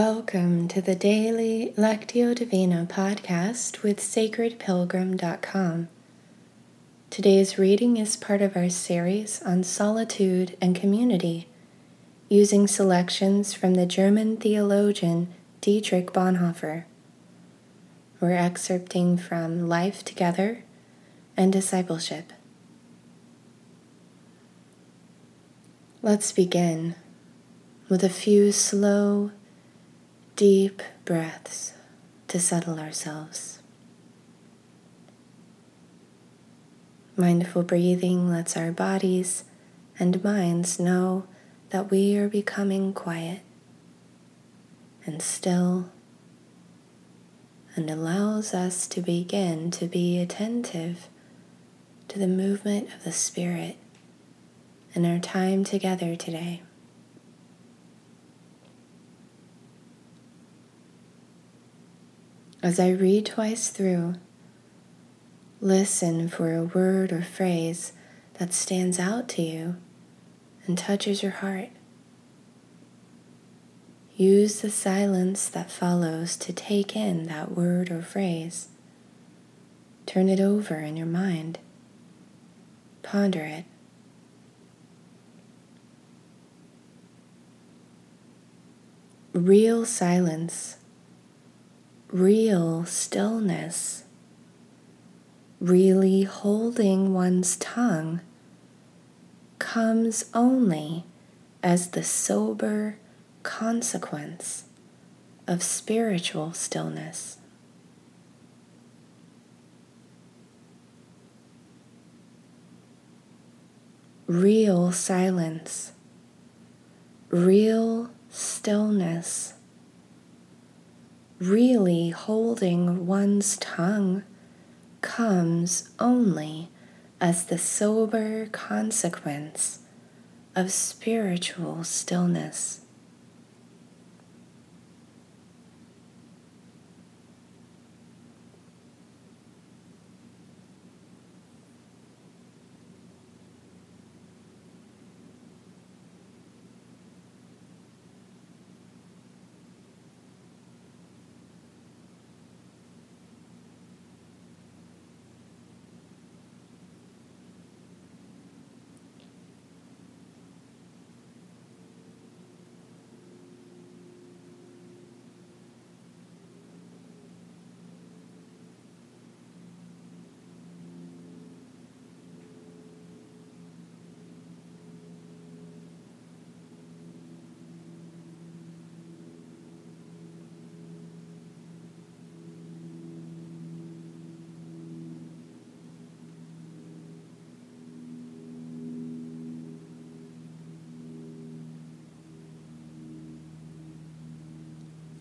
Welcome to the daily Lectio Divina podcast with sacredpilgrim.com. Today's reading is part of our series on solitude and community, using selections from the German theologian Dietrich Bonhoeffer. We're excerpting from Life Together and Discipleship. Let's begin with a few slow, deep breaths to settle ourselves. Mindful breathing lets our bodies and minds know that we are becoming quiet and still and allows us to begin to be attentive to the movement of the Spirit in our time together today. As I read twice through, listen for a word or phrase that stands out to you and touches your heart. Use the silence that follows to take in that word or phrase. Turn it over in your mind. Ponder it. Real silence real stillness, really holding one's tongue, comes only as the sober consequence of spiritual stillness. Real silence, real stillness really holding one's tongue comes only as the sober consequence of spiritual stillness.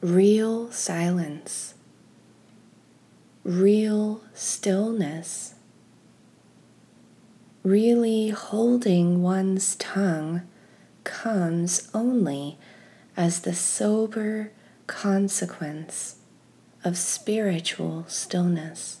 Real silence, real stillness, really holding one's tongue comes only as the sober consequence of spiritual stillness.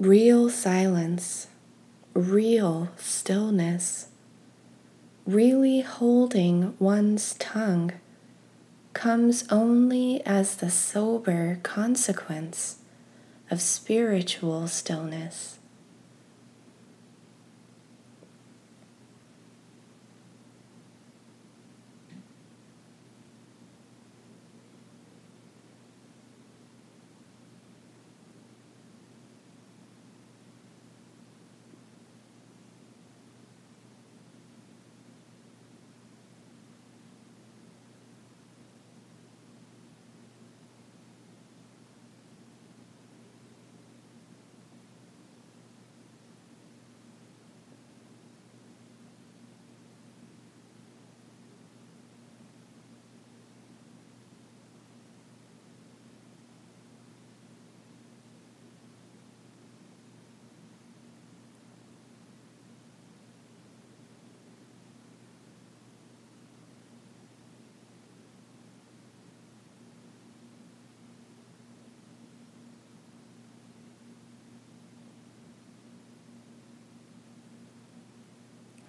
Real silence, real stillness, really holding one's tongue comes only as the sober consequence of spiritual stillness.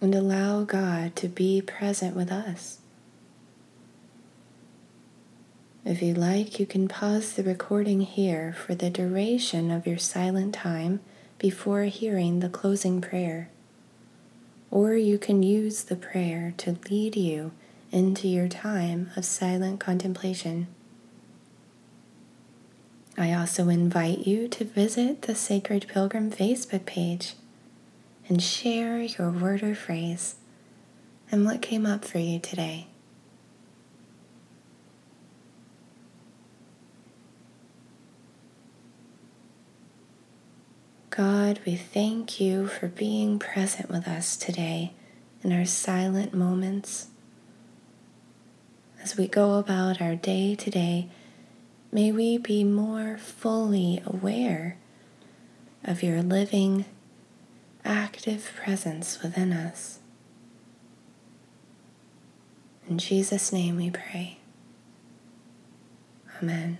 and allow God to be present with us. If you like, you can pause the recording here for the duration of your silent time before hearing the closing prayer. Or you can use the prayer to lead you into your time of silent contemplation. I also invite you to visit the Sacred Pilgrim Facebook page and share your word or phrase and what came up for you today. God, we thank you for being present with us today in our silent moments. As we go about our day today, may we be more fully aware of your living active presence within us. In Jesus' name we pray. Amen.